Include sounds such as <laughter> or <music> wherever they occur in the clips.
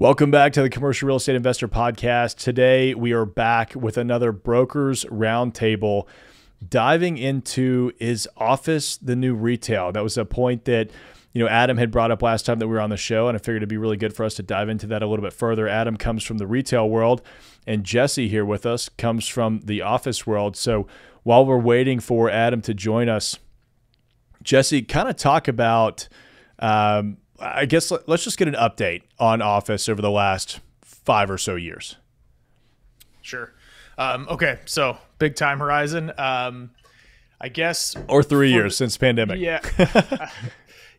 Welcome back to the Commercial Real Estate Investor Podcast. Today we are back with another Brokers Roundtable diving into is office the new retail? That was a point that you know Adam had brought up last time that we were on the show, and I figured it'd be really good for us to dive into that a little bit further. Adam comes from the retail world, and Jesse here with us comes from the office world. So while we're waiting for Adam to join us, Jesse, kind of talk about. Um, I guess let, us just get an update on Office over the last five or so years. Sure. Um, okay, so big time horizon. Um, I guess, or three for, years since pandemic. Yeah. <laughs>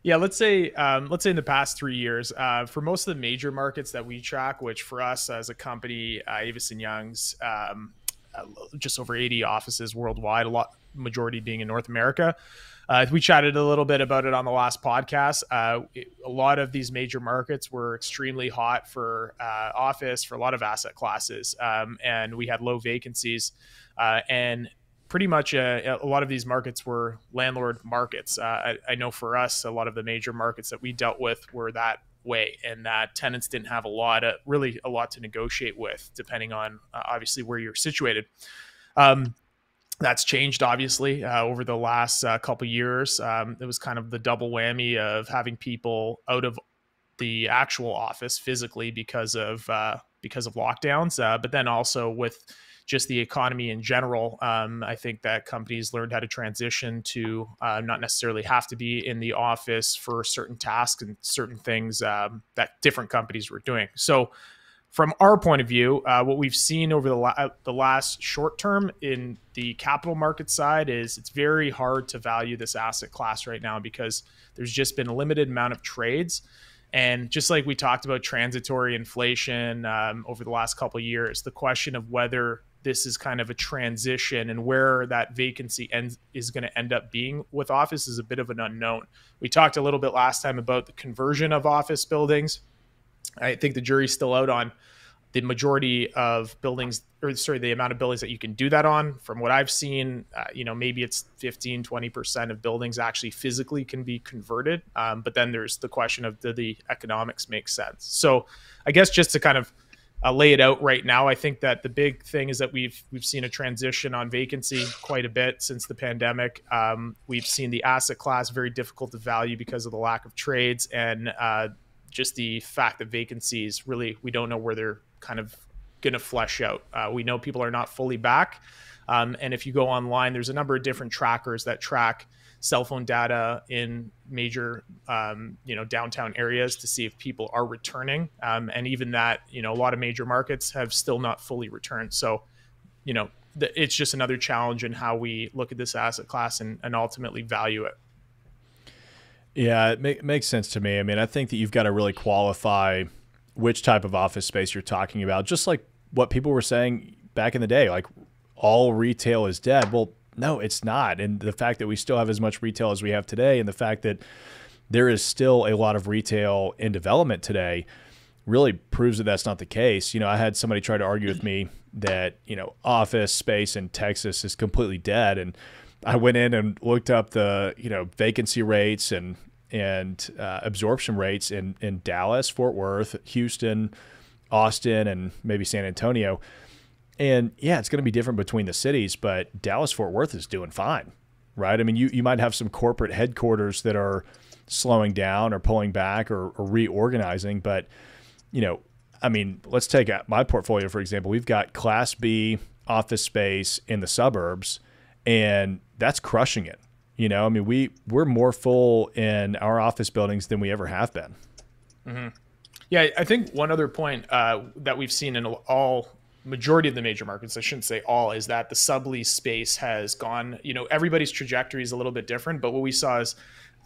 yeah. Let's say, um, let's say in the past three years, uh, for most of the major markets that we track, which for us as a company, uh, Avison Young's, um, uh, just over 80 offices worldwide, a lot majority being in North America. Uh, we chatted a little bit about it on the last podcast. Uh, a lot of these major markets were extremely hot for uh, office for a lot of asset classes, um, and we had low vacancies. Uh, and pretty much uh, a lot of these markets were landlord markets. Uh, I, I, know for us, a lot of the major markets that we dealt with were that way, and that tenants didn't have a lot of really a lot to negotiate with, depending on obviously where you're situated. Um, that's changed obviously uh, over the last uh, couple years. Um, it was kind of the double whammy of having people out of the actual office physically because of uh, because of lockdowns, uh, but then also with just the economy in general. Um, I think that companies learned how to transition to uh, not necessarily have to be in the office for certain tasks and certain things um, that different companies were doing. So from our point of view, uh, what we've seen over the, la- uh, the last short term in the capital market side is it's very hard to value this asset class right now because there's just been a limited amount of trades. And just like we talked about transitory inflation um, over the last couple years, the question of whether this is kind of a transition and where that vacancy ends is going to end up being with office is a bit of an unknown. We talked a little bit last time about the conversion of office buildings I think the jury's still out on the majority of buildings or sorry the amount of buildings that you can do that on. From what i've seen uh, you know maybe it's 15 20% of buildings actually physically can be converted. Um, but then there's the question of do the economics make sense? So i guess just to kind of uh, lay it out right now i think that the big thing is that we've we've seen a transition on vacancy quite a bit since the pandemic. Um, we've seen the asset class very difficult to value because of the lack of trades and uh, just the fact that vacancies really we don't know where they're kind of going to flesh out. Uh, we know people are not fully back, um, and if you go online, there's a number of different trackers that track cell phone data in major um, you know downtown areas to see if people are returning. Um, and even that you know a lot of major markets have still not fully returned. So you know it's just another challenge in how we look at this asset class and, and ultimately value it yeah, it make, makes sense to me. I mean, I think that you've got to really qualify which type of office space you're talking about. Just like what people were saying back in the day, like all retail is dead. Well, no, it's not. And the fact that we still have as much retail as we have today, and the fact that there is still a lot of retail in development today, really proves that that's not the case. You know, I had somebody try to argue with me that you know office space in Texas is completely dead, and I went in and looked up the you know vacancy rates and and uh, absorption rates in in Dallas, Fort Worth, Houston, Austin, and maybe San Antonio. And yeah, it's going to be different between the cities, but Dallas Fort Worth is doing fine, right? I mean, you you might have some corporate headquarters that are slowing down or pulling back or, or reorganizing, but you know, I mean, let's take my portfolio for example. We've got Class B office space in the suburbs, and that's crushing it. You know, I mean, we we're more full in our office buildings than we ever have been. Mm-hmm. Yeah, I think one other point uh, that we've seen in all majority of the major markets, I shouldn't say all, is that the sublease space has gone. You know, everybody's trajectory is a little bit different, but what we saw is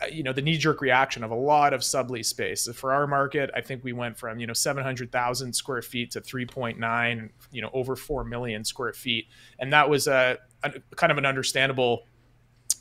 Uh, you know the knee jerk reaction of a lot of sublease space. For our market, I think we went from you know 700,000 square feet to 3.9, you know over 4 million square feet, and that was uh, a, a kind of an understandable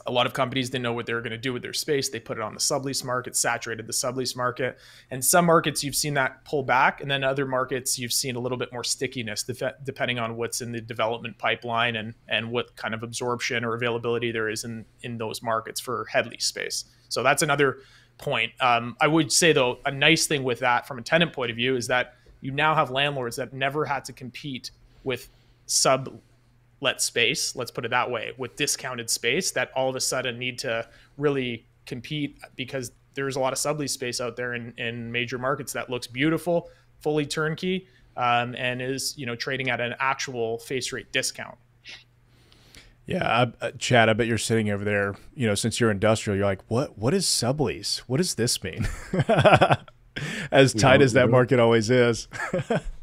a lot of companies didn't know what they were going to do with their space. They put it on the sublease market, saturated the sublease market. And some markets you've seen that pull back, and then other markets you've seen a little bit more stickiness, depending on what's in the development pipeline and and what kind of absorption or availability there is in in those markets for head lease space. So that's another point. Um, I would say though, a nice thing with that from a tenant point of view is that you now have landlords that never had to compete with sub let space, let's put it that way, with discounted space that all of a sudden need to really compete because there's a lot of sublease space out there in, in major markets that looks beautiful, fully turnkey, um, and is you know trading at an actual face rate discount. Yeah, I, uh, Chad, I bet you're sitting over there. You know, since you're industrial, you're like, what? What is sublease? What does this mean? <laughs> as tight as that market always is. <laughs>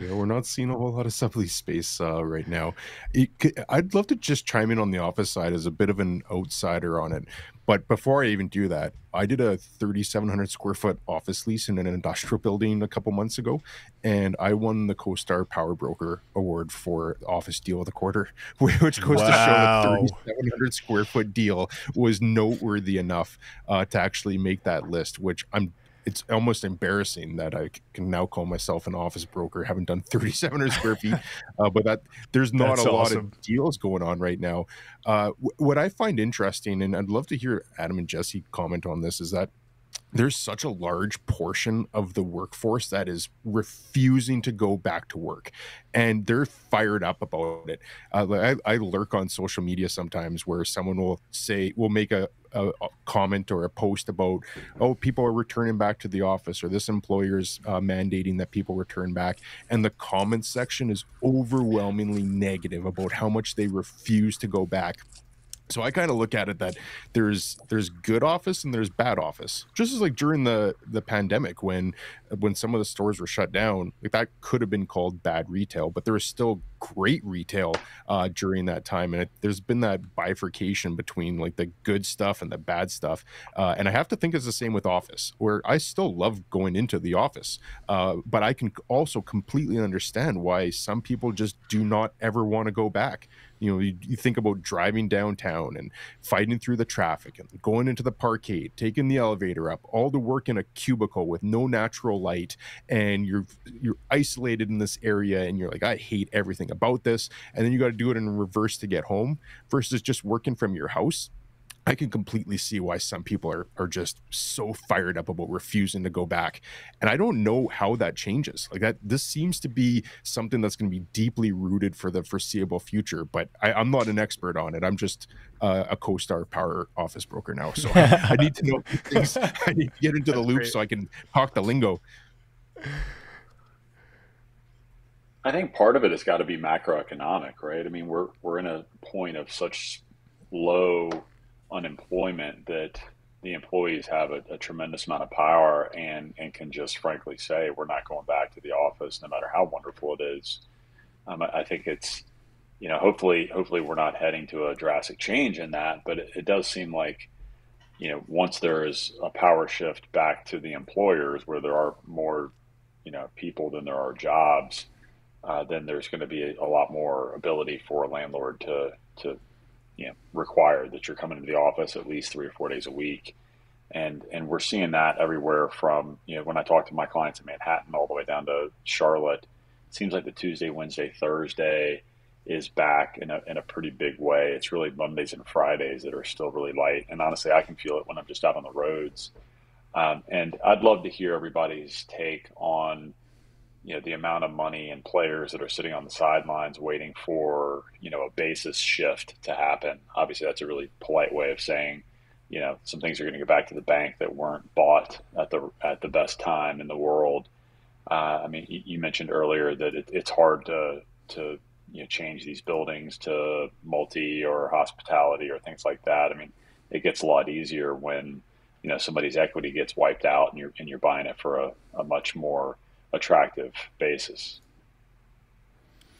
Yeah, we're not seeing a whole lot of sublease space uh, right now. It, I'd love to just chime in on the office side as a bit of an outsider on it. But before I even do that, I did a 3,700 square foot office lease in an industrial building a couple months ago, and I won the CoStar Power Broker Award for Office Deal of the Quarter, <laughs> which goes wow. to show that 3,700 square foot deal was noteworthy enough uh, to actually make that list, which I'm it's almost embarrassing that I can now call myself an office broker, having done <laughs> 3,700 square feet. Uh, but that there's not That's a awesome. lot of deals going on right now. Uh, w- what I find interesting, and I'd love to hear Adam and Jesse comment on this, is that there's such a large portion of the workforce that is refusing to go back to work and they're fired up about it. Uh, I, I, lurk on social media sometimes where someone will say will make a, a, a, comment or a post about oh people are returning back to the office or this employer's uh, mandating that people return back and the comment section is overwhelmingly negative about how much they refuse to go back so I kind of look at it that there's there's good office and there's bad office. Just as like during the the pandemic when when some of the stores were shut down, like that could have been called bad retail, but there was still great retail uh, during that time, and it, there's been that bifurcation between like the good stuff and the bad stuff. Uh, and I have to think it's the same with office, where I still love going into the office, uh, but I can also completely understand why some people just do not ever want to go back you know you, you, think about driving downtown and fighting through the traffic and going into the parkade taking the elevator up all the work in a cubicle with no natural light and you're you're isolated in this area and you're like i hate everything about this and then you got to do it in reverse to get home versus just working from your house I can completely see why some people are are just so fired up about refusing to go back. And I don't know how that changes. Like that this seems to be something that's going to be deeply rooted for the foreseeable future, but I, am not an expert on it. I'm just uh, a CoStar power office broker now. So I, I need to know things. <laughs> I need to get into the loop great. so I can talk the lingo. I think part of it has got to be macroeconomic, right? I mean, we're we're in a point of such low unemployment that the employees have a, a, tremendous amount of power and, and can just frankly say, we're not going back to the office, no matter how wonderful it is. Um, I, I, think it's, you know, hopefully, hopefully we're not heading to a drastic change in that, but it, it does seem like, you know, once there is a power shift back to the employers where there are more, you know, people than there are jobs, uh, then there's going to be a, a lot more ability for a landlord to, to you know, required that you're coming into the office at least three or four days a week. And, and we're seeing that everywhere from, you know, when I talk to my clients in Manhattan all the way down to Charlotte, it seems like the Tuesday, Wednesday, Thursday is back in a, in a pretty big way. It's really Mondays and Fridays that are still really light. And honestly, I can feel it when I'm just out on the roads. Um, and I'd love to hear everybody's take on you know the amount of money and players that are sitting on the sidelines waiting for you know a basis shift to happen. Obviously, that's a really polite way of saying you know some things are going to go back to the bank that weren't bought at the at the best time in the world. Uh, I mean, you, mentioned earlier that it, it's hard to to you know, change these buildings to multi or hospitality or things like that. I mean, it gets a lot easier when you know somebody's equity gets wiped out and you're and you're buying it for a, a much more attractive basis.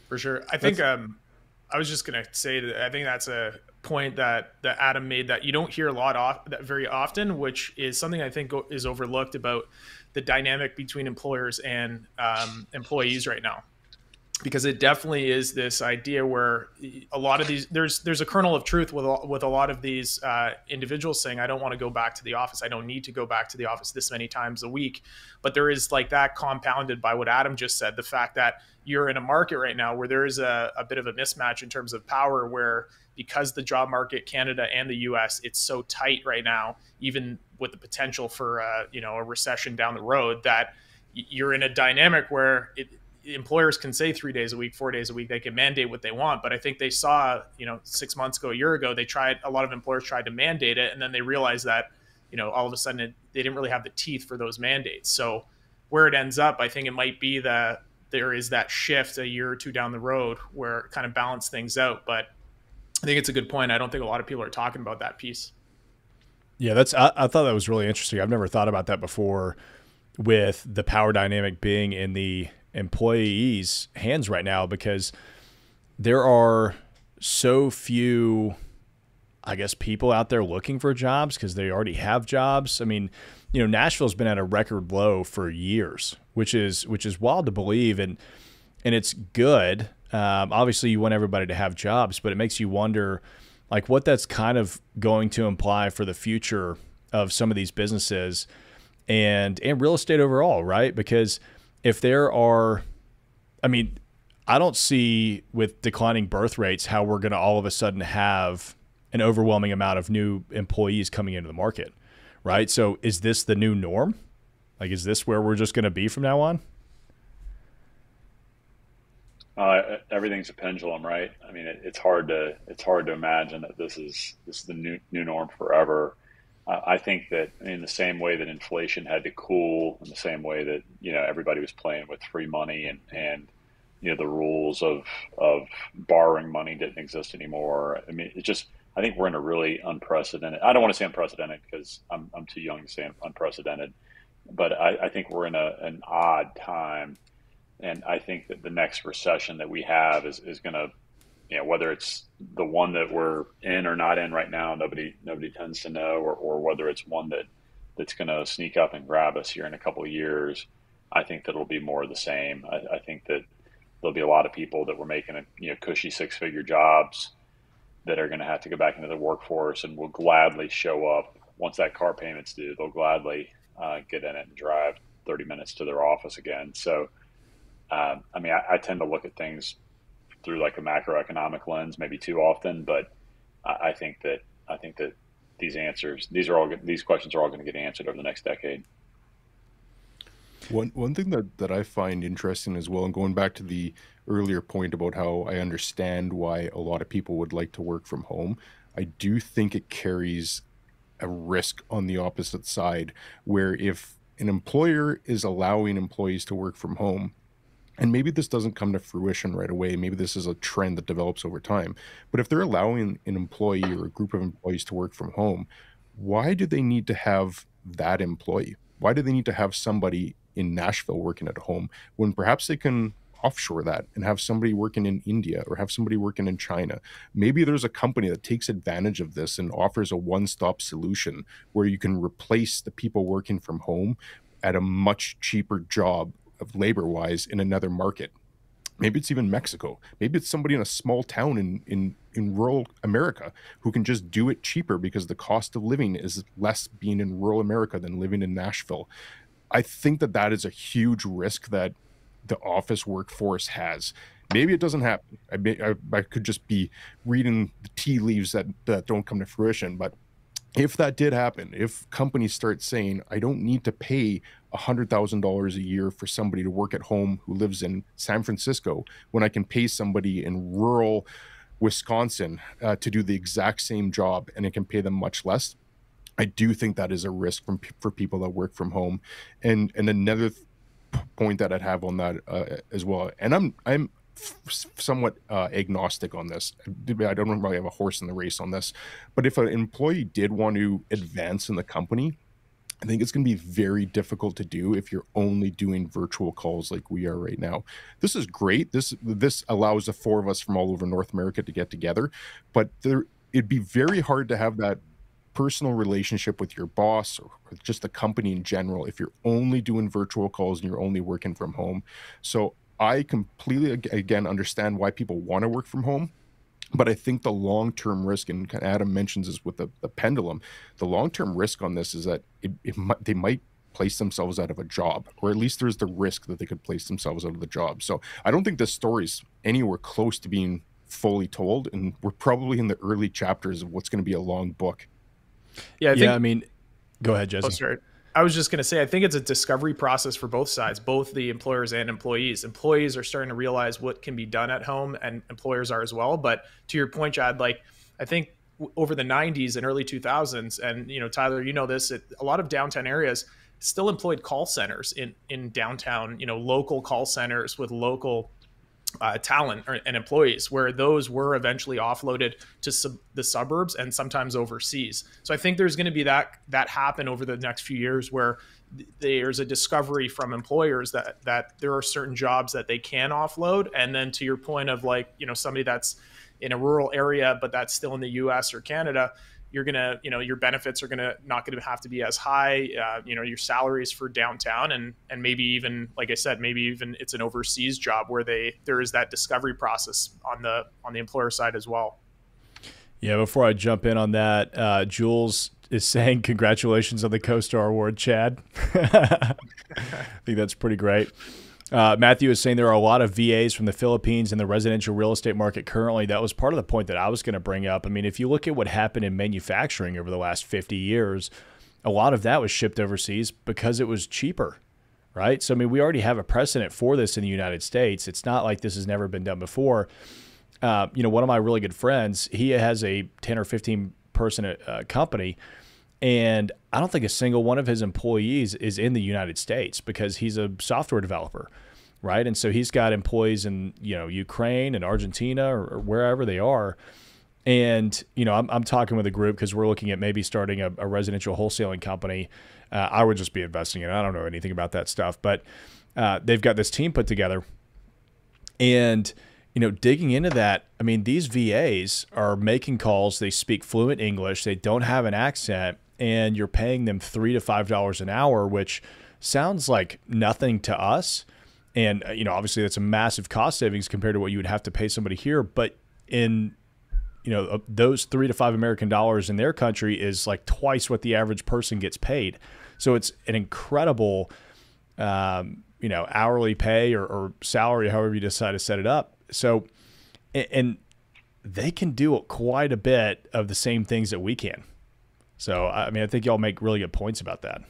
For sure. I think um, I was just gonna say that I think that's a point that that Adam made that you don't hear a lot off that very often, which is something I think is overlooked about the dynamic between employers and um, employees right now because it definitely is this idea where a lot of these there's there's a kernel of truth with with a lot of these uh, individuals saying I don't want to go back to the office. I don't need to go back to the office this many times a week. But there is like that compounded by what Adam just said the fact that you're in a market right now where there is a, a bit of a mismatch in terms of power where because the job market Canada and the US it's so tight right now even with the potential for uh, you know a recession down the road that you're in a dynamic where it, employers can say three days a week, four days a week, they can mandate what they want. But I think they saw, you know, six months ago, a year ago, they tried, a lot of employers tried to mandate it. And then they realized that, you know, all of a sudden it, they didn't really have the teeth for those mandates. So where it ends up, I think it might be that there is that shift a year or two down the road where it kind of balance things out. But I think it's a good point. I don't think a lot of people are talking about that piece. Yeah, that's, I, I thought that was really interesting. I've never thought about that before with the power dynamic being in the employees' hands right now because there are so few, I guess, people out there looking for jobs because they already have jobs. I mean, you know, Nashville's been at a record low for years, which is which is wild to believe, and and it's good. Um, obviously, you want everybody to have jobs, but it makes you wonder, like, what that's kind of going to imply for the future of some of these businesses and and real estate overall, right? Because if there are, I mean, I don't see with declining birth rates how we're going to all of a sudden have an overwhelming amount of new employees coming into the market, right? So is this the new norm? Like, is this where we're just going to be from now on? Uh, everything's a pendulum, right? I mean, it, it's hard to it's hard to imagine that this is this is the new new norm forever. I think that in the same way that inflation had to cool, in the same way that you know everybody was playing with free money and and you know the rules of of borrowing money didn't exist anymore. I mean, it just I think we're in a really unprecedented. I don't want to say unprecedented because I'm I'm too young to say unprecedented, but I, I think we're in a, an odd time, and I think that the next recession that we have is is going to you know, whether it's the one that we're in or not in right now, nobody nobody tends to know, or, or whether it's one that that's going to sneak up and grab us here in a couple of years. I think that it'll be more of the same. I, I think that there'll be a lot of people that were making a you know cushy six figure jobs that are going to have to go back into the workforce and will gladly show up once that car payment's due. They'll gladly uh, get in it and drive 30 minutes to their office again. So, um, I mean, I, I, tend to look at things through like a macroeconomic lens, maybe too often. But I, I think that I think that these answers, these are all these questions are all going to get answered over the next decade. One one thing that that I find interesting as well, and going back to the earlier point about how I understand why a lot of people would like to work from home, I do think it carries a risk on the opposite side, where if an employer is allowing employees to work from home, and maybe this doesn't come to fruition right away. Maybe this is a trend that develops over time. But if they're allowing an employee or a group of employees to work from home, why do they need to have that employee? Why do they need to have somebody in Nashville working at home when perhaps they can offshore that and have somebody working in India or have somebody working in China? Maybe there's a company that takes advantage of this and offers a one stop solution where you can replace the people working from home at a much cheaper job of labor wise in another market. Maybe it's even Mexico. Maybe it's somebody in a small town in, in, in rural America who can just do it cheaper because the cost of living is less being in rural America than living in Nashville. I think that that is a huge risk that the office workforce has. Maybe it doesn't happen. I, may, I, I could just be reading the tea leaves that, that don't come to fruition, but if that did happen, if companies start saying, I don't need to pay $100,000 a year for somebody to work at home who lives in San Francisco when I can pay somebody in rural Wisconsin uh, to do the exact same job and it can pay them much less. I do think that is a risk from, for people that work from home. And and another th- point that I'd have on that uh, as well, and I'm I'm somewhat uh, agnostic on this. I don't really have a horse in the race on this, but if an employee did want to advance in the company, I think it's going to be very difficult to do if you're only doing virtual calls like we are right now. This is great. This this allows the four of us from all over North America to get together, but there it'd be very hard to have that personal relationship with your boss or just the company in general if you're only doing virtual calls and you're only working from home. So I completely again understand why people want to work from home but I think the long term risk, and Adam mentions this with the, the pendulum, the long term risk on this is that it, it might, they might place themselves out of a job, or at least there's the risk that they could place themselves out of the job. So I don't think this story's anywhere close to being fully told, and we're probably in the early chapters of what's going to be a long book. Yeah, I think, yeah. I mean, go ahead, Jesse. Oh, sorry. I was just going to say, I think it's a discovery process for both sides, both the employers and employees. Employees are starting to realize what can be done at home, and employers are as well. But to your point, Chad, like I think over the 90s and early 2000s, and you know, Tyler, you know this, it, a lot of downtown areas still employed call centers in in downtown, you know, local call centers with local uh, talent or, and employees, where those were eventually offloaded to sub- the suburbs and sometimes overseas. So I think there's going to be that that happen over the next few years, where th- there's a discovery from employers that that there are certain jobs that they can offload, and then to your point of like you know somebody that's in a rural area but that's still in the U.S. or Canada you're gonna you know your benefits are gonna not gonna have to be as high uh, you know your salaries for downtown and and maybe even like i said maybe even it's an overseas job where they there is that discovery process on the on the employer side as well. Yeah before i jump in on that uh, jules is saying congratulations on the CoStar award chad. <laughs> I think that's pretty great uh, Matthew is saying there are a lot of VAs from the Philippines in the residential real estate market currently. That was part of the point that I was going to bring up. I mean, if you look at what happened in manufacturing over the last 50 years, a lot of that was shipped overseas because it was cheaper, right? So, I mean, we already have a precedent for this in the United States. It's not like this has never been done before. Uh, you know, one of my really good friends, he has a 10 or 15 person uh, company and I don't think a single one of his employees is in the United States because he's a software developer, right? And so he's got employees in you know Ukraine and Argentina or, or wherever they are. And you know, I'm, I'm talking with a group because we're looking at maybe starting a, a residential wholesaling company. Uh, I would just be investing in. it. I don't know anything about that stuff, but uh, they've got this team put together, and you know, digging into that, I mean, these VAs are making calls. They speak fluent English. They don't have an accent, and you're paying them three to five dollars an hour, which sounds like nothing to us. And uh, you know, obviously, that's a massive cost savings compared to what you would have to pay somebody here. But in you know, those three to five American dollars in their country is like twice what the average person gets paid. So it's an incredible, um, you know, hourly pay or, or salary, however you decide to set it up. So, and they can do quite a bit of the same things that we can. So, I mean, I think y'all make really good points about that.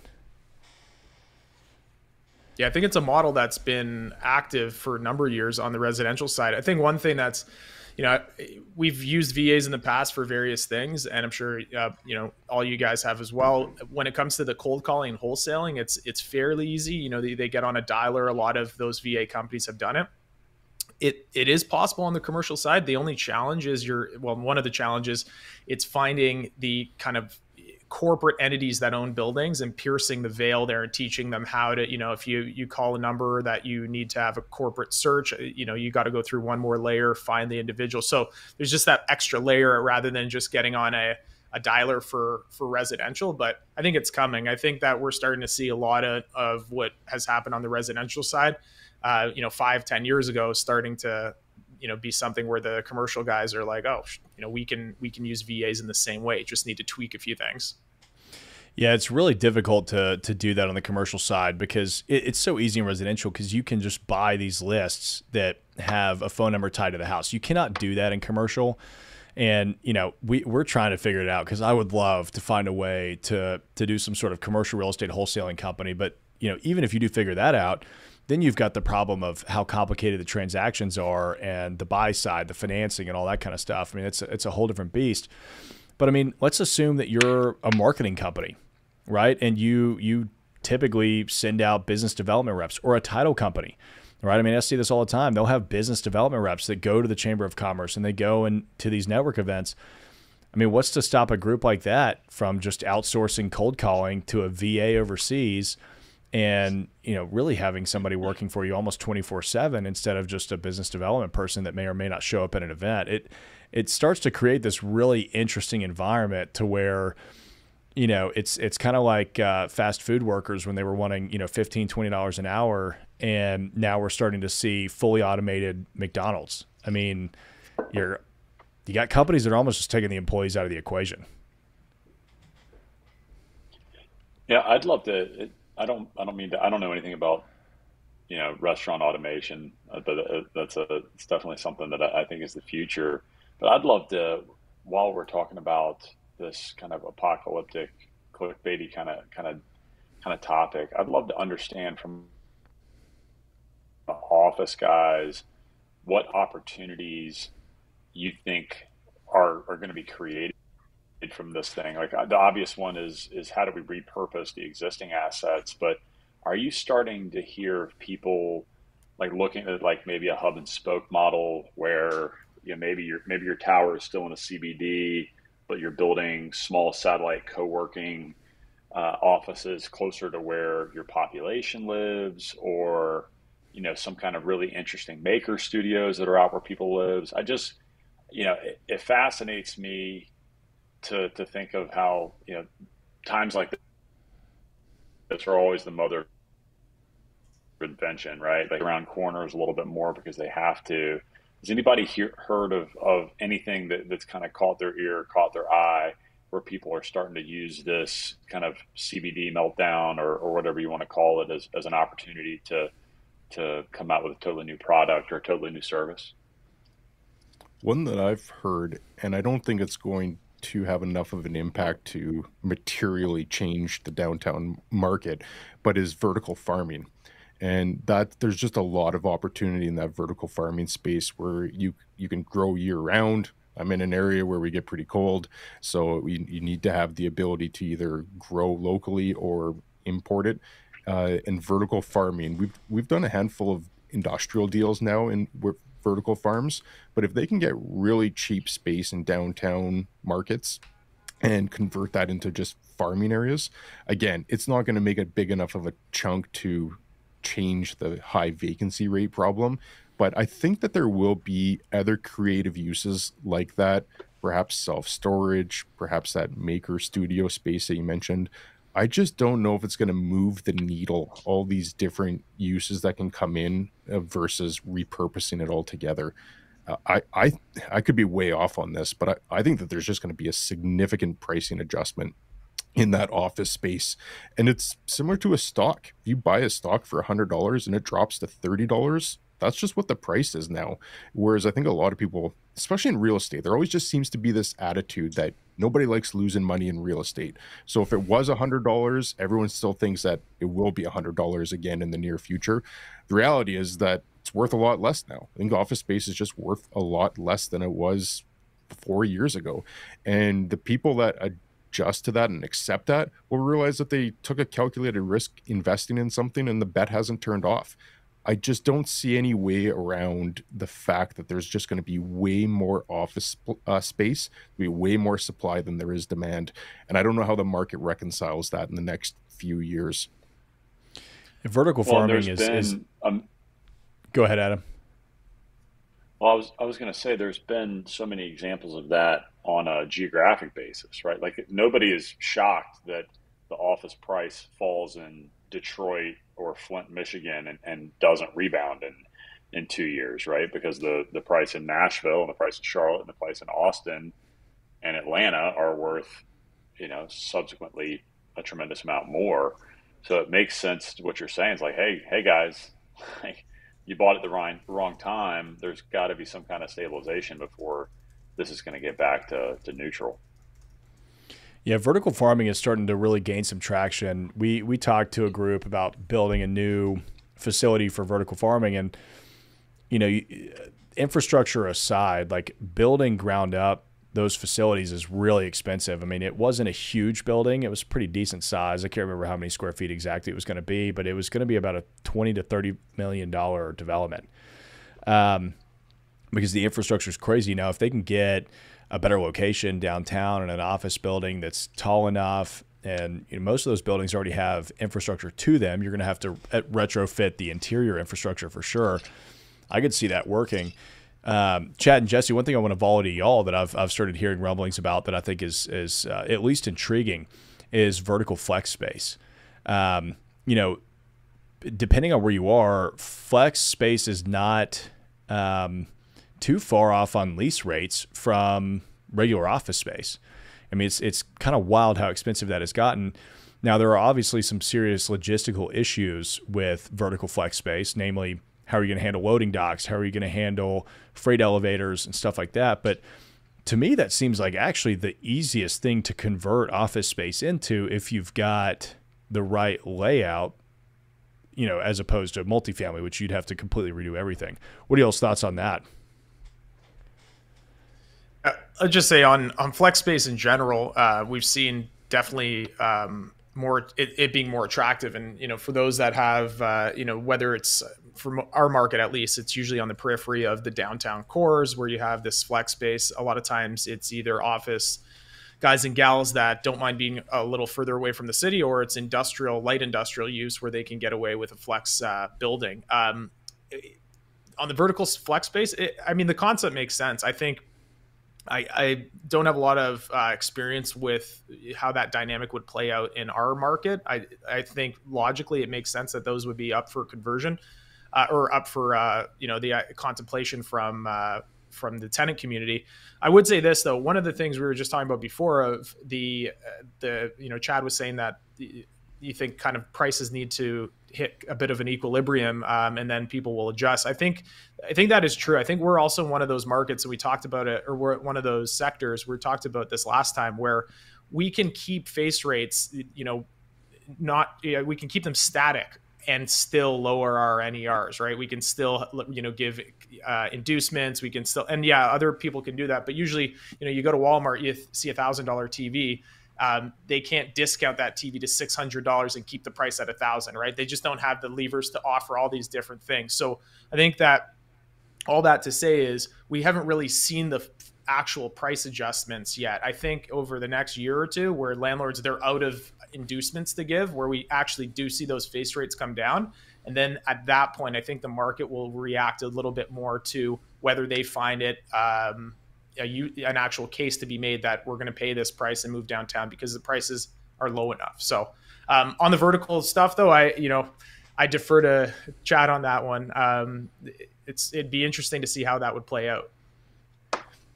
Yeah, I think it's a model that's been active for a number of years on the residential side. I think one thing that's, you know, we've used VAs in the past for various things, and I'm sure, uh, you know, all you guys have as well. When it comes to the cold calling and wholesaling, it's it's fairly easy. You know, they, they get on a dialer. A lot of those VA companies have done it it it is possible on the commercial side. The only challenge is your well, one of the challenges it's finding the kind of corporate entities that own buildings and piercing the veil there and teaching them how to you know if you you call a number that you need to have a corporate search uh, you know you got to go through one more layer find the individual. So there's just that extra layer rather than just getting on a a dialer for for residential but i think it's coming. I think that we're starting to see a lot of, of what has happened on the residential side. Uh, you know five ten years ago starting to you know be something where the commercial guys are like oh you know we can we can use VAs in the same way. Just need to tweak a few things yeah, it's really difficult to to do that on the commercial side because it, it's so easy in residential because you can just buy these lists that have a phone number tied to the house. You cannot do that in commercial. And you know, we we're trying to figure it out because I would love to find a way to to do some sort of commercial real estate wholesaling company. But you know, even if you do figure that out, then you've got the problem of how complicated the transactions are and the buy side, the financing, and all that kind of stuff. I mean, it's it's a whole different beast. But I mean, let's assume that you're a marketing company, right? And you you typically send out business development reps or a title company, right? I mean, I see this all the time. They'll have business development reps that go to the Chamber of Commerce and they go and to these network events. I mean, what's to stop a group like that from just outsourcing cold calling to a VA overseas and, you know, really having somebody working for you almost 24/7 instead of just a business development person that may or may not show up at an event. It it starts to create this really interesting environment to where you know, it's it's kind of like uh, fast food workers when they were wanting, you know, 15 $20 an hour and now we're starting to see fully automated McDonald's. I mean, you're you got companies that are almost just taking the employees out of the equation. Yeah, I'd love to. I don't. I don't mean to. I don't know anything about you know restaurant automation, uh, but uh, that's a. It's definitely something that I think is the future. But I'd love to. While we're talking about this kind of apocalyptic, clickbaity kind of kind of kind of topic, I'd love to understand from the office guys what opportunities you think are are going to be created from this thing? Like the obvious one is is how do we repurpose the existing assets? But are you starting to hear people like looking at like maybe a hub and spoke model where you know maybe your maybe your tower is still in a CBD, but you're building small satellite co-working uh, offices closer to where your population lives, or you know some kind of really interesting maker studios that are out where people lives. I just you know, it, it fascinates me to to think of how you know times like this are always the mother invention, right? Like around corners a little bit more because they have to. Has anybody hear, heard of, of anything that, that's kind of caught their ear, caught their eye, where people are starting to use this kind of CBD meltdown or, or whatever you want to call it as, as an opportunity to to come out with a totally new product or a totally new service? One that I've heard, and I don't think it's going to have enough of an impact to materially change the downtown market, but is vertical farming. And that there's just a lot of opportunity in that vertical farming space where you you can grow year round. I'm in an area where we get pretty cold, so we, you need to have the ability to either grow locally or import it. Uh, in vertical farming, we've we've done a handful of industrial deals now, in vertical farms. But if they can get really cheap space in downtown markets and convert that into just farming areas, again, it's not going to make it big enough of a chunk to change the high vacancy rate problem. But I think that there will be other creative uses like that, perhaps self storage, perhaps that maker studio space that you mentioned. I just don't know if it's going to move the needle. All these different uses that can come in uh, versus repurposing it all together. Uh, I I I could be way off on this, but I, I think that there's just going to be a significant pricing adjustment in that office space, and it's similar to a stock. If you buy a stock for hundred dollars and it drops to thirty dollars, that's just what the price is now. Whereas I think a lot of people, especially in real estate, there always just seems to be this attitude that nobody likes losing money in real estate. So if it was a hundred dollars, everyone still thinks that it will be a hundred dollars again in the near future. The reality is that it's worth a lot less now. I think office space is just worth a lot less than it was four years ago. And the people that adjust to that and accept that will realize that they took a calculated risk investing in something and the bet hasn't turned off. I just don't see any way around the fact that there's just going to be way more office uh, space, be way more supply than there is demand, and I don't know how the market reconciles that in the next few years. Vertical well, farming is, been, is um, go ahead, Adam. Well, I was I was going to say there's been so many examples of that on a geographic basis, right? Like nobody is shocked that the office price falls in Detroit or Flint, Michigan, and, and doesn't rebound in in two years, right? Because the the price in Nashville and the price in Charlotte and the price in Austin and Atlanta are worth, you know, subsequently a tremendous amount more. So it makes sense what you're saying. It's like, hey, hey guys, <laughs> you bought it the wrong time. There's got to be some kind of stabilization before this is going to get back to, to neutral. Yeah, vertical farming is starting to really gain some traction. We we talked to a group about building a new facility for vertical farming, and you know, infrastructure aside, like building ground up those facilities is really expensive. I mean, it wasn't a huge building; it was pretty decent size. I can't remember how many square feet exactly it was going to be, but it was going to be about a twenty to thirty million dollar development. Um, because the infrastructure is crazy. Now, if they can get a better location downtown in an office building that's tall enough, and you know, most of those buildings already have infrastructure to them, you're going to have to uh, retrofit the interior infrastructure for sure. I could see that working. Um, Chad and Jesse, one thing I want to volley to y'all that I've, I've started hearing rumblings about that I think is is uh, at least intriguing is vertical flex space. Um, you know, depending on where you are, flex space is not um, too far off on lease rates from regular office space. I mean, it's it's kind of wild how expensive that has gotten. Now, there are obviously some serious logistical issues with vertical flex space, namely, how are you going to handle loading docks? How are you going to handle freight elevators and stuff like that? But to me, that seems like actually the easiest thing to convert office space into if you've got the right layout, you know, as opposed to multifamily, which you'd have to completely redo everything. What are y'all's thoughts on that? Uh, I'll just say on on flex space in general, uh, we've seen definitely um, more it, it, being more attractive, and you know for those that have uh, you know whether it's from our market at least, it's usually on the periphery of the downtown cores where you have this flex space. A lot of times it's either office guys and gals that don't mind being a little further away from the city, or it's industrial, light industrial use where they can get away with a flex uh, building. Um, on the vertical flex space, it, I mean, the concept makes sense. I think I, I, don't have a lot of uh, experience with how that dynamic would play out in our market. I, I think logically it makes sense that those would be up for conversion uh, or up for uh, you know the uh, contemplation from uh, from the tenant community. I would say this though, one of the things we were just talking about before of the uh, the you know Chad was saying that you think kind of prices need to hit a bit of an equilibrium um, and then people will adjust. I think I think that is true. I think we're also one of those markets and we talked about it or we're one of those sectors we talked about this last time where we can keep face rates, you know, not you know, we can keep them static and still lower our NERs, right? We can still, you know, give uh, inducements. We can still, and yeah, other people can do that. But usually, you know, you go to Walmart, you see a thousand dollar TV um, they can't discount that TV to six hundred dollars and keep the price at a thousand, right? They just don't have the levers to offer all these different things. So I think that all that to say is we haven't really seen the actual price adjustments yet. I think over the next year or two, where landlords they're out of inducements to give, where we actually do see those face rates come down. And then at that point, I think the market will react a little bit more to whether they find it um, a, an actual case to be made that we're going to pay this price and move downtown because the prices are low enough. So um, on the vertical stuff, though, I you know I defer to Chad on that one. Um, it's it'd be interesting to see how that would play out.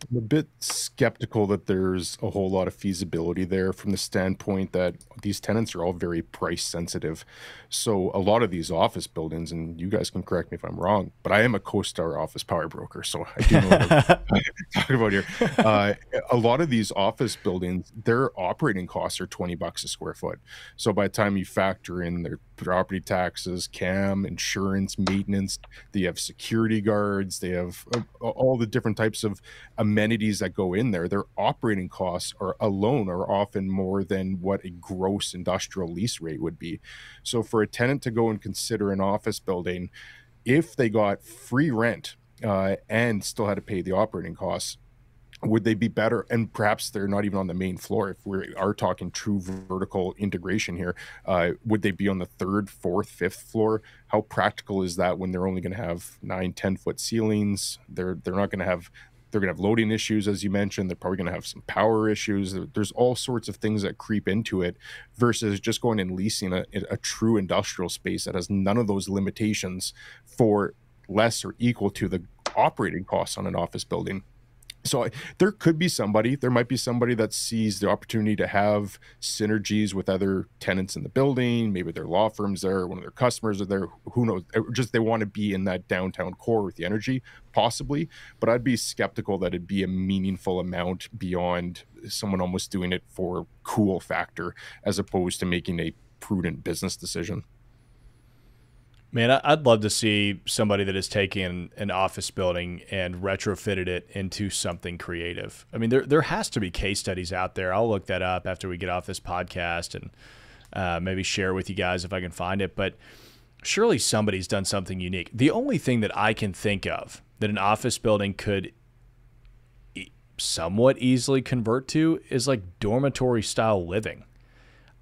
I'm a bit skeptical that there's a whole lot of feasibility there from the standpoint that these tenants are all very price sensitive. So a lot of these office buildings, and you guys can correct me if I'm wrong, but I am a CoStar office power broker, so I do know what I'm <laughs> talking about here. Uh, a lot of these office buildings, their operating costs are 20 bucks a square foot. So by the time you factor in their property taxes, CAM, insurance, maintenance, they have security guards, they have uh, all the different types of amenities that go in there. Their operating costs are alone are often more than what a gross industrial lease rate would be. So for a tenant to go and consider an office building, if they got free rent uh, and still had to pay the operating costs, would they be better? And perhaps they're not even on the main floor. If we are talking true vertical integration here uh, would they be on the third fourth fifth floor? How practical is that when they're only going to have nine ten foot ceilings? They're they're not going to have they're going to have loading issues, as you mentioned. They're probably going to have some power issues. There's all sorts of things that creep into it versus just going and leasing a, a true industrial space that has none of those limitations for less or equal to the operating costs on an office building so there could be somebody there might be somebody that sees the opportunity to have synergies with other tenants in the building. Maybe their law firms there one of their customers are there who knows? Just they want to be in that downtown core with the energy possibly. But i'd be skeptical that it'd be a meaningful amount beyond someone almost doing it for cool factor as opposed to making a prudent business decision Man, I'd love to see somebody that has taken an office building and retrofitted it into something creative. I mean, there there has to be case studies out there. I'll look that up after we get off this podcast and uh, maybe share with you guys if I can find it. But surely somebody's done something unique. The only thing that I can think of that an office building could somewhat easily convert to is like dormitory style living.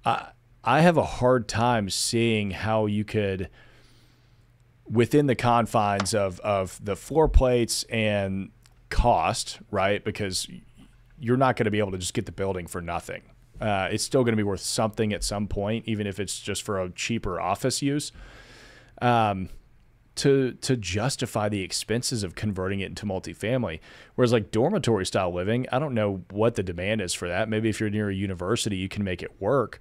I I have a hard time seeing how you could within the confines of of the floor plates and cost, right? Because you're not going to be able to just get the building for nothing. Uh, it's still going to be worth something at some point, even if it's just for a cheaper office use. Um, to to justify the expenses of converting it into multifamily. Whereas like dormitory style living, I don't know what the demand is for that. Maybe if you're near a university, you can make it work.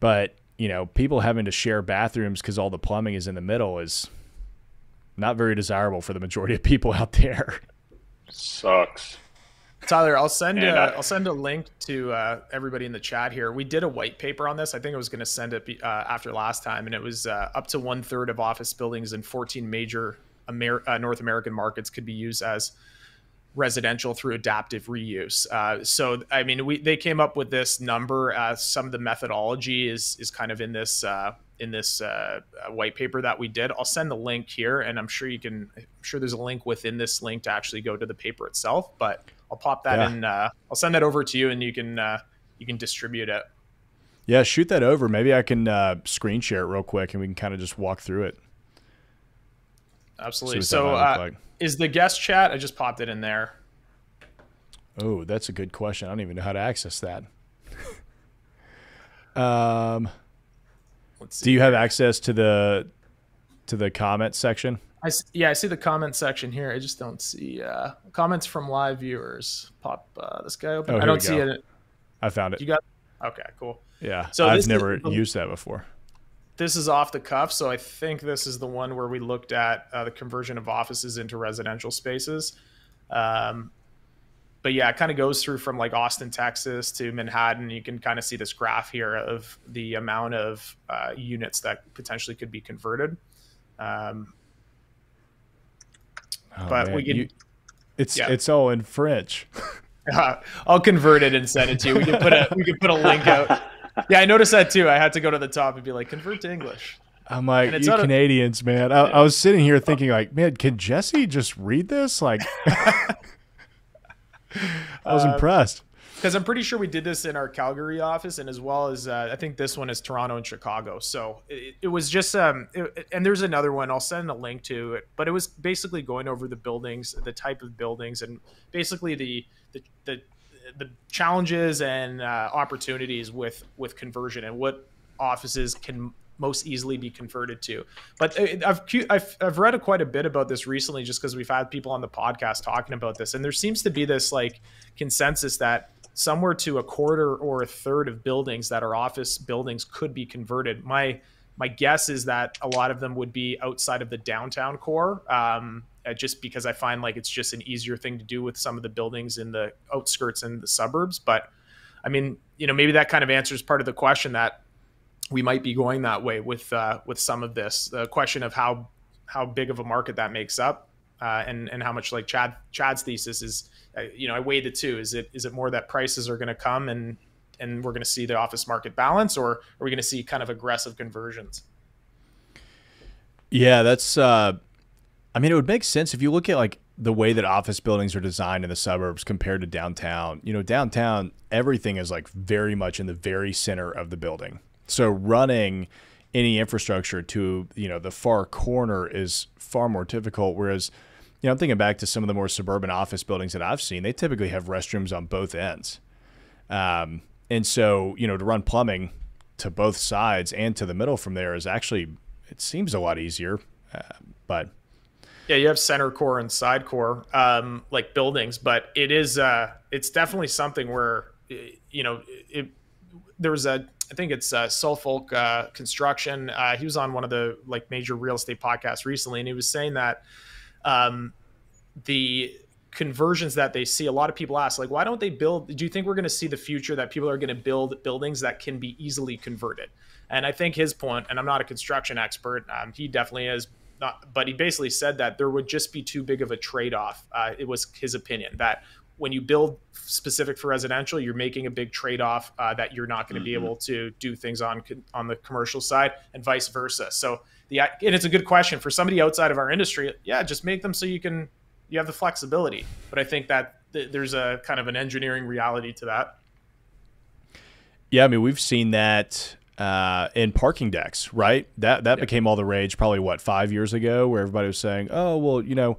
But you know, people having to share bathrooms because all the plumbing is in the middle is not very desirable for the majority of people out there. Sucks. Tyler, I'll send And a, I- I'll send a link to uh, everybody in the chat here. We did a white paper on this. I think I was going to send it be- uh, after last time, and it was uh, up to one third of office buildings in 14 major Amer- uh, North American markets could be used as residential through adaptive reuse. Uh, so, I mean, we they came up with this number. Uh, some of the methodology is is kind of in this uh, in this uh, uh, white paper that we did. I'll send the link here, and I'm sure you can. I'm sure there's a link within this link to actually go to the paper itself, but. I'll pop that Yeah. in. Uh, I'll send that over to you, and you can uh, you can distribute it. Yeah, shoot that over. Maybe I can uh, screen share it real quick, and we can kind of just walk through it. Absolutely. So, that might look uh, like. is the guest chat? I just popped it in there. Oh, that's a good question. I don't even know how to access that. <laughs> um. Do you have access to the to the comment section? I yeah, I see the comment section here. I just don't see uh, comments from live viewers. Pop uh, this guy open. Oh, I don't see it. I found it. You got okay, cool. Yeah, So I've this is never used that before. This is off the cuff, so I think this is the one where we looked at uh, the conversion of offices into residential spaces. Um, but yeah, it kind of goes through from like Austin, Texas to Manhattan. You can kind of see this graph here of the amount of uh, units that potentially could be converted. Um, Oh, But man, we can- you- it's yeah. it's all in French. <laughs> <laughs> I'll convert it and send it to you. We can put a we can put a link out. Yeah, I noticed that too. I had to go to the top and be like, convert to English. I'm like, you not a- Canadians, man. I, I was sitting here thinking, like, man, can Jesse just read this? Like, <laughs> <laughs> I was Uh, impressed. because I'm pretty sure we did this in our Calgary office, and as well as uh, I think this one is Toronto and Chicago. So it, it was just, um, it, and there's another one. I'll send a link to it, but it was basically going over the buildings, the type of buildings, and basically the the the, the challenges and uh, opportunities with with conversion and what offices can most easily be converted to. But uh, I've I've, I've read quite a bit about this recently, just because we've had people on the podcast talking about this, and there seems to be this like consensus that somewhere to a quarter or a third of buildings that are office buildings could be converted. My my guess is that a lot of them would be outside of the downtown core, um, uh, just because I find like it's just an easier thing to do with some of the buildings in the outskirts and the suburbs. But I mean, you know, maybe that kind of answers part of the question that we might be going that way with uh, with some of this. The question of how how big of a market that makes up, uh, and and how much like Chad Chad's thesis is. Uh, you know, I weigh the two. Is it is it more that prices are going to come and and we're going to see the office market balance, or are we going to see kind of aggressive conversions? Yeah, that's. Uh, I mean, it would make sense if you look at like the way that office buildings are designed in the suburbs compared to downtown. You know, downtown everything is like very much in the very center of the building. So running any infrastructure to you know the far corner is far more difficult. Whereas, you know, I'm thinking back to some of the more suburban office buildings that I've seen. They typically have restrooms on both ends, um, and so you know to run plumbing to both sides and to the middle from there is actually it seems a lot easier. Uh, but Yeah, you have center core and side core, um, like buildings, but it is uh, it's definitely something where you know it, there was a I think it's uh, Suffolk uh, Construction. Uh, he was on one of the like major real estate podcasts recently, and he was saying that um, the conversions that they see, a lot of people ask, like, why don't they build? Do you think we're going to see the future that people are going to build buildings that can be easily converted? And I think his point, and I'm not a construction expert, um, he definitely is not, but he basically said that there would just be too big of a trade off. Uh, it was his opinion that when you build specific for residential, you're making a big trade off uh, that you're not going to be able to do things on on the commercial side, and vice versa. So the and it's a good question for somebody outside of our industry. Yeah, just make them so you can you have the flexibility. But I think that th- there's a kind of an engineering reality to that. Yeah, I mean we've seen that uh, in parking decks, right? That that became all the rage probably what five years ago, where everybody was saying, "Oh, well, you know,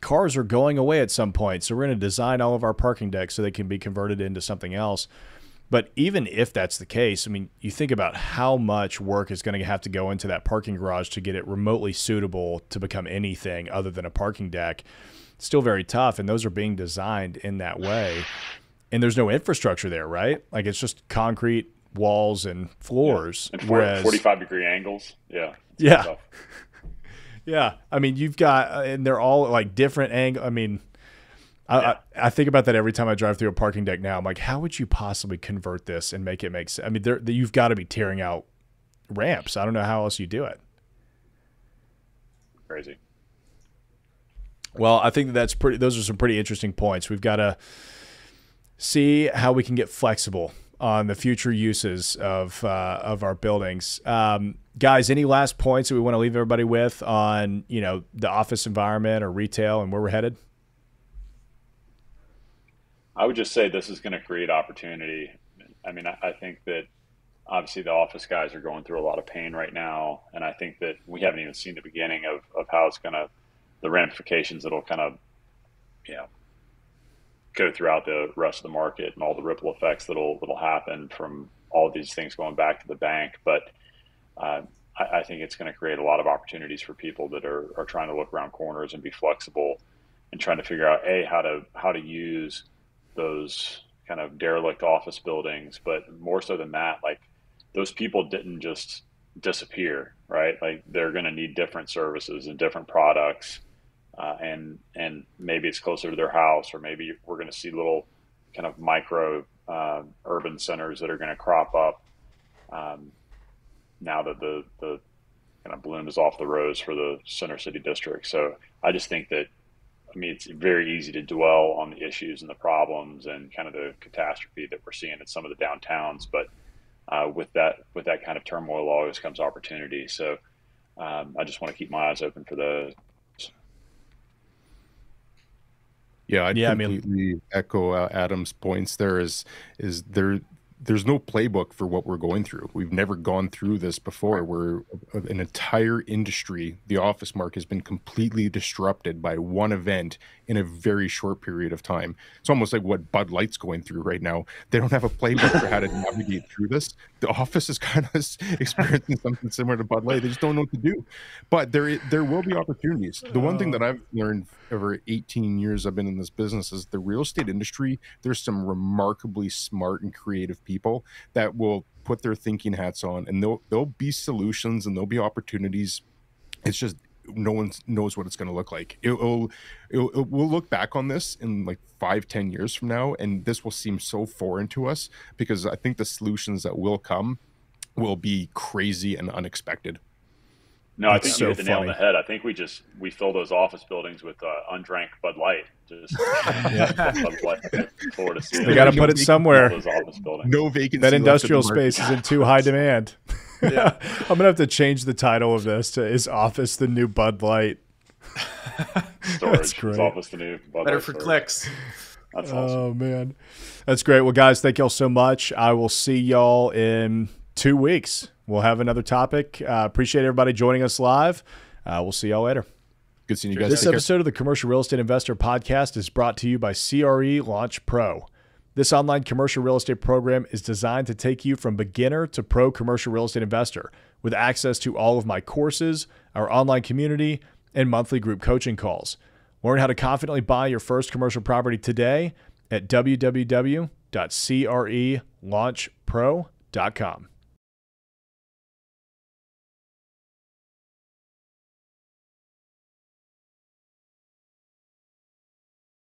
cars are going away at some point, so we're going to design all of our parking decks so they can be converted into something else." But even if that's the case, I mean, you think about how much work is going to have to go into that parking garage to get it remotely suitable to become anything other than a parking deck. It's still very tough, and those are being designed in that way. And there's no infrastructure there, right? Like it's just concrete walls and floors. Yeah. And 40, whereas, 45 degree angles. Yeah. Yeah. Yeah. I mean, you've got, uh, and they're all like different angle. I mean, I, yeah. I, I, think about that every time I drive through a parking deck now. I'm like, how would you possibly convert this and make it make sense? I mean, there, you've got to be tearing out ramps. I don't know how else you do it. Crazy. Well, I think that's pretty. Those are some pretty interesting points. We've got to see how we can get flexible on the future uses of uh, of our buildings. Um, guys, any last points that we want to leave everybody with on you know the office environment or retail and where we're headed? I would just say this is going to create opportunity. I mean, I, I think that obviously the office guys are going through a lot of pain right now, and I think that we haven't even seen the beginning of, of how it's going to the ramifications that'll kind of you know go throughout the rest of the market and all the ripple effects that'll that'll happen from all these things going back to the bank. But uh, I, I, think it's going to create a lot of opportunities for people that are, are trying to look around corners and be flexible and trying to figure out a how to how to use those kind of derelict office buildings, but more so than that, like those people didn't just disappear, right? Like they're going to need different services and different products uh, and and maybe it's closer to their house, or maybe we're going to see little kind of micro uh, urban centers that are going to crop up um, now that the the kind of bloom is off the rose for the center city district. So I just think that I mean it's very easy to dwell on the issues and the problems and kind of the catastrophe that we're seeing in some of the downtowns, but uh, with that with that kind of turmoil always comes opportunity. So um, I just want to keep my eyes open for the Yeah, I'd yeah, completely I mean, echo uh, Adam's points. There is is there there's no playbook for what we're going through. We've never gone through this before where an entire industry, the office market has been completely disrupted by one event in a very short period of time. It's almost like what Bud Light's going through right now. They don't have a playbook for how to <laughs> navigate through this. The office is kind of experiencing something similar to Bud Light. They just don't know what to do. But there there will be opportunities. The one thing that oh. I've learned over 18 years I've been in this business is the real estate industry. There's some remarkably smart and creative people that will put their thinking hats on and there'll, there'll be solutions and there'll be opportunities. It's just no one knows what it's going to look like. It'll, it'll, we'll look back on this in like five, ten years from now, and this will seem so foreign to us because I think the solutions that will come will be crazy and unexpected. No, That's I think so you hit the funny. nail on the head. I think we just we fill those office buildings with uh, undrank Bud Light. Just <laughs> Bud Light They got to put it somewhere. No vacancy. That industrial space is in too high demand. yeah, <laughs> I'm gonna have to change the title of this to "Is Office the New Bud Light?" <laughs> storage. That's great. Is office the new Bud Better Light for storage. clicks. That's awesome. Oh man, that's great. Well, guys, thank y'all so much. I will see y'all in two weeks we'll have another topic. Uh, appreciate everybody joining us live. Uh, we'll see y'all later. Good seeing you guys. This Take episode care. of the Commercial Real Estate Investor Podcast is brought to you by CRE Launch Pro. This online commercial real estate program is designed to take you from beginner to pro commercial real estate investor with access to all of my courses, our online community, and monthly group coaching calls. Learn how to confidently buy your first commercial property today at www.crelaunchpro.com.